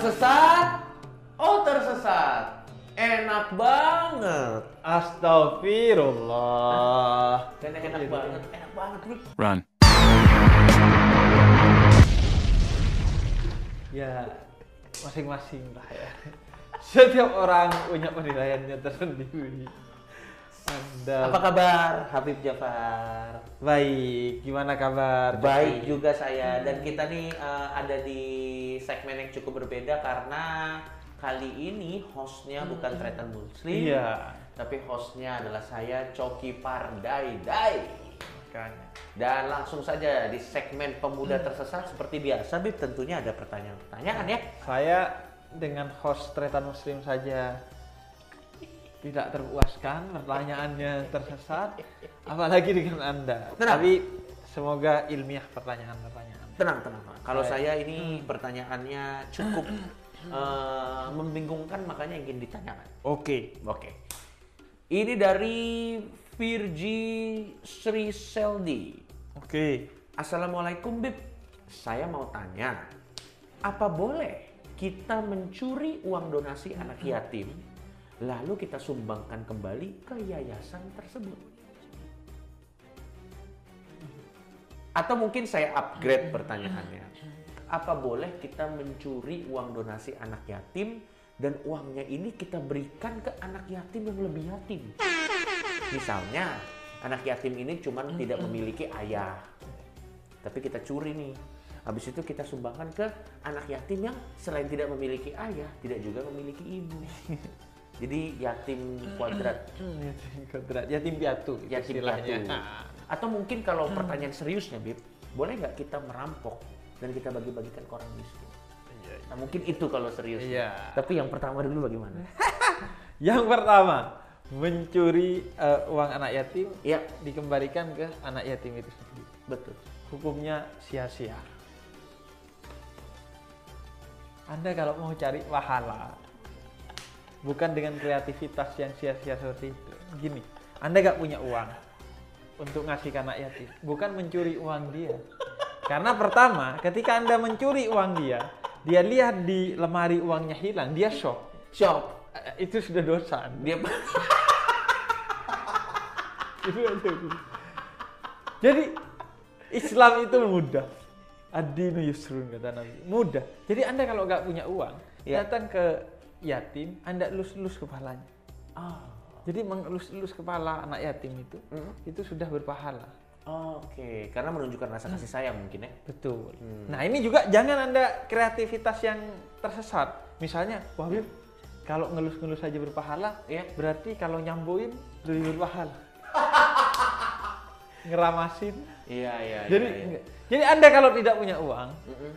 Tersesat? Oh tersesat. Enak banget. Astagfirullah. Dan enak banget, enak banget nih. Run. Ya, masing-masing lah ya. Setiap orang punya penilaiannya tersendiri. Apa kabar Habib Jafar? baik, gimana kabar? Baik juga saya dan kita nih eh, ada di segmen yang cukup berbeda karena kali ini hostnya bukan Tretan Muslim, Iya, tapi hostnya adalah saya Coki Pardai Dai. makanya. Dan langsung saja di segmen pemuda tersesat seperti biasa, Bib tentunya ada pertanyaan-pertanyaan ya. Saya dengan host Tretan Muslim saja tidak terpuaskan, pertanyaannya tersesat, apalagi dengan Anda. Tenang. Tapi semoga ilmiah pertanyaan-pertanyaan. Tenang, tenang. Kalau Baik. saya ini pertanyaannya cukup eh, membingungkan makanya ingin ditanyakan. Oke. Oke. Ini dari Virgi Sri Seldi. Oke. Assalamualaikum Bib. Saya mau tanya, apa boleh kita mencuri uang donasi anak yatim lalu kita sumbangkan kembali ke yayasan tersebut? Atau mungkin saya upgrade pertanyaannya. Apa boleh kita mencuri uang donasi anak yatim dan uangnya ini kita berikan ke anak yatim yang lebih yatim? Misalnya, anak yatim ini cuman tidak memiliki ayah. Tapi kita curi nih. Habis itu kita sumbangkan ke anak yatim yang selain tidak memiliki ayah, tidak juga memiliki ibu. Jadi yatim kuadrat, Yatim kodrat, yatim piatu. gitu yatim istilahnya. piatu. Atau mungkin kalau pertanyaan seriusnya, Bib, boleh nggak kita merampok dan kita bagi-bagikan ke orang miskin? Iya, Nah, mungkin itu kalau serius. Iya. Tapi yang pertama dulu bagaimana? Yang pertama, mencuri eh, uang anak yatim ya, dikembalikan ke anak yatim itu sendiri. betul. Hukumnya sia-sia. Anda kalau mau cari pahala, bukan dengan kreativitas yang sia-sia seperti itu. Gini, Anda gak punya uang untuk ngasih ke anak yatim, bukan mencuri uang dia. Karena pertama, ketika Anda mencuri uang dia, dia lihat di lemari uangnya hilang, dia shock. Shock. Eh, Itu sudah dosa. Dia. Jadi Islam itu mudah. Adinu yusrun kata Nabi. Mudah. Jadi Anda kalau nggak punya uang, Ya. datang ke yatim, Anda elus-elus kepalanya. Ah, Jadi mengelus-elus kepala anak yatim itu, Mm. itu sudah berpahala. Oke, karena menunjukkan rasa kasih sayang mungkin ya. Betul. Hmm. Nah ini juga jangan Anda kreativitas yang tersesat. Misalnya, wah Bib, kalau ngelus-ngelus saja berpahala, Iya. berarti kalau nyambuin lebih berpahala. Ngeramasin. Iya, iya, Jadi, iya, iya. jadi Anda kalau tidak punya uang, Mm-mm.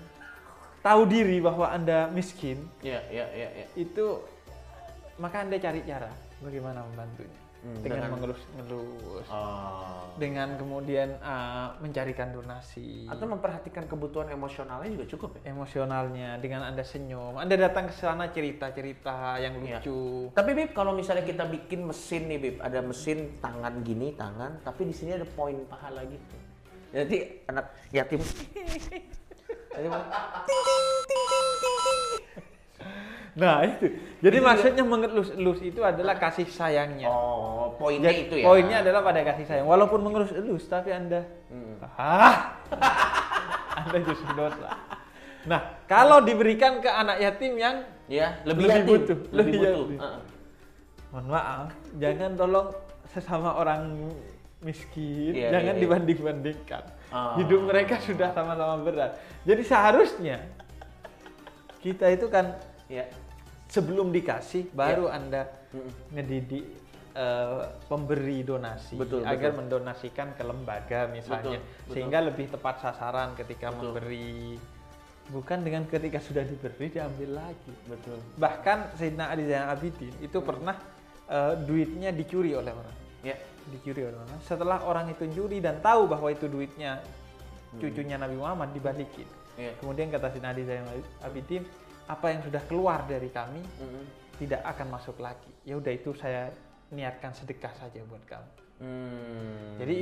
Tahu diri bahwa Anda miskin, Iya, iya, iya, iya. itu maka Anda cari cara bagaimana membantunya. Hmm, dengan dengan- mengelus-ngelus, Oh. dengan kemudian uh, mencarikan donasi, Atau memperhatikan kebutuhan emosionalnya juga cukup ya. emosionalnya, dengan Anda senyum, Anda datang ke sana cerita-cerita yang Iya. lucu. Tapi Bib, kalau misalnya kita bikin mesin nih Bib, ada mesin tangan gini, tangan, tapi di sini ada poin pahala gitu. Jadi anak yatim. Jadi, Nah itu, jadi maksudnya mengelus-elus itu adalah kasih sayangnya. oh, poinnya Jadi, itu ya. Poinnya adalah pada kasih sayang. Walaupun mengelus-elus, tapi Anda Hmm. ah, Anda justru dosa. Nah, kalau diberikan ke anak yatim yang Ya, lebih, Lebih yatim, butuh, lebih lebih butuh. Heeh. mohon maaf, jangan tolong sesama orang miskin, Iya, jangan iya, iya. dibanding-bandingkan. Ah. Hidup mereka sudah sama-sama berat. Jadi seharusnya kita itu kan Ya. sebelum dikasih baru Iya. Anda ngedidik eh, pemberi donasi Betul, agar betul. mendonasikan ke lembaga misalnya Betul, betul. sehingga lebih tepat sasaran ketika Betul. memberi bukan dengan ketika sudah diberi diambil lagi Betul. bahkan Sayyidina Ali Zainal Abidin itu pernah eh, duitnya dicuri oleh orang Ya. dicuri oleh orang setelah orang itu curi dan tahu bahwa itu duitnya cucunya Nabi Muhammad dibalikin Ya. kemudian kata Ali Zainal Abidin apa yang sudah keluar dari kami Mm-mm. tidak akan masuk lagi. Ya udah itu saya niatkan sedekah saja buat kamu. Hmm. Jadi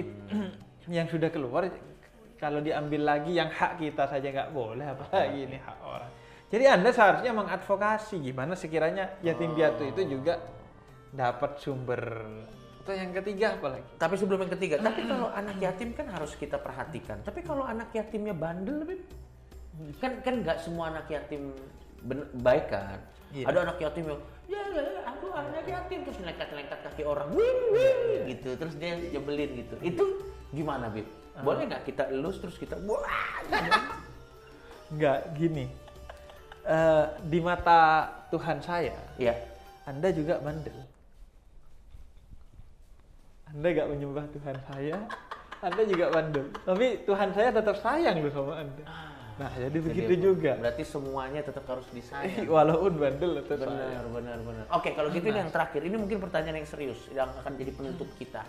yang sudah keluar kalau diambil lagi yang hak kita saja nggak boleh apalagi ini hak orang. Jadi Anda seharusnya mengadvokasi gimana sekiranya yatim piatu itu juga dapat sumber atau yang ketiga apalagi? Tapi sebelum yang ketiga, tapi kalau anak yatim kan harus kita perhatikan. Tapi kalau anak yatimnya bandel, kan kan nggak semua anak yatim baik kan. Iya. Ada anak yatim yang ya ya ya, aku anak yatim terus lengkat-lengkat kaki orang, wing wing gitu, terus dia nyebelin gitu. Itu gimana, Bib? Boleh nggak kita elus terus kita wah? Enggak, gini. Eh, di mata Tuhan saya, ya, Anda juga bandel. Anda gak menyembah Tuhan saya, Anda juga bandel. Tapi Tuhan saya tetap sayang loh sama Anda. Nah, jadi begitu Jadi, juga. Berarti semuanya tetap harus disayang. Walaupun bandel tetap benar sayang. benar benar oke kalau gitu ini yang terakhir ini mungkin pertanyaan yang serius yang akan jadi penutup kita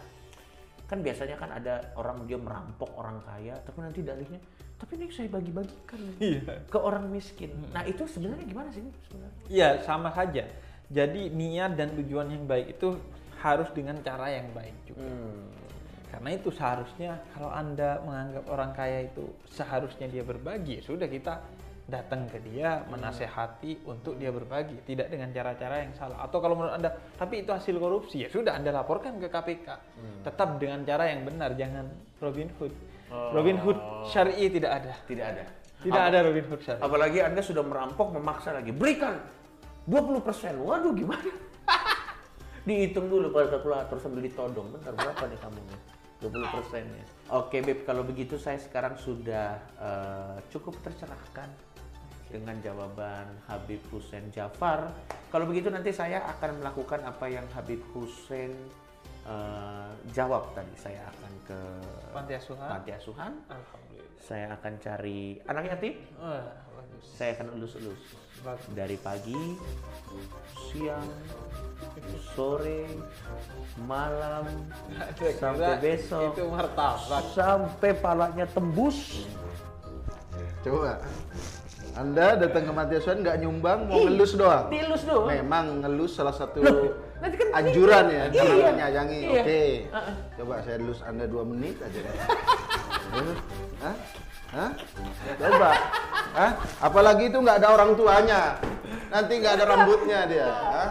kan biasanya kan ada orang dia merampok orang kaya tapi nanti dalihnya tapi ini saya bagi-bagikan Iya. ke orang miskin nah itu sebenarnya gimana sih Iya, sama saja. Jadi niat dan tujuan yang baik itu harus dengan cara yang baik juga. Hmm. Karena itu seharusnya kalau Anda menganggap orang kaya itu seharusnya dia berbagi, ya sudah kita datang ke dia menasehati untuk dia berbagi, tidak dengan cara-cara yang salah. Atau kalau menurut Anda, tapi itu hasil korupsi, ya sudah Anda laporkan ke KPK. Tetap dengan cara yang benar, jangan Robin Hood. Robin Hood syar'i tidak ada. tidak ada Tidak Ap- ada Robin Hood syar'i. apalagi anda sudah merampok memaksa lagi berikan 20% waduh gimana dihitung dulu pada kalkulator sambil ditodong bentar berapa nih kamu nih 20 persennya oke Beb kalau begitu saya sekarang sudah eh, cukup tercerahkan dengan jawaban Habib Hussein Jafar kalau begitu nanti saya akan melakukan apa yang Habib Hussein eh, jawab tadi saya akan ke Panti asuhan. panti asuhan Alhamdulillah. saya akan cari anak yatim. Saya akan elus-elus dari pagi, siang, sore, malam, sampai besok, Itu martabak. sampai palanya tembus. Coba. Anda datang ke Mati Asuhan nggak nyumbang, mau ngelus doang. Dielus doang. Memang ngelus salah satu nanti kan anjuran ya, Iya. karena menyayangi. Iya. Oke. Coba saya elus Anda dua menit aja. Hah? Coba. Hah? Apalagi itu nggak ada orang tuanya. Nanti nggak ada rambutnya dia. Hah?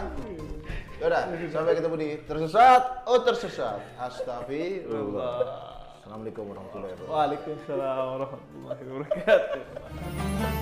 Yaudah, sampai ketemu di tersesat. Oh tersesat. Astagfirullah. Assalamualaikum warahmatullahi wabarakatuh. Waalaikumsalam warahmatullahi wabarakatuh.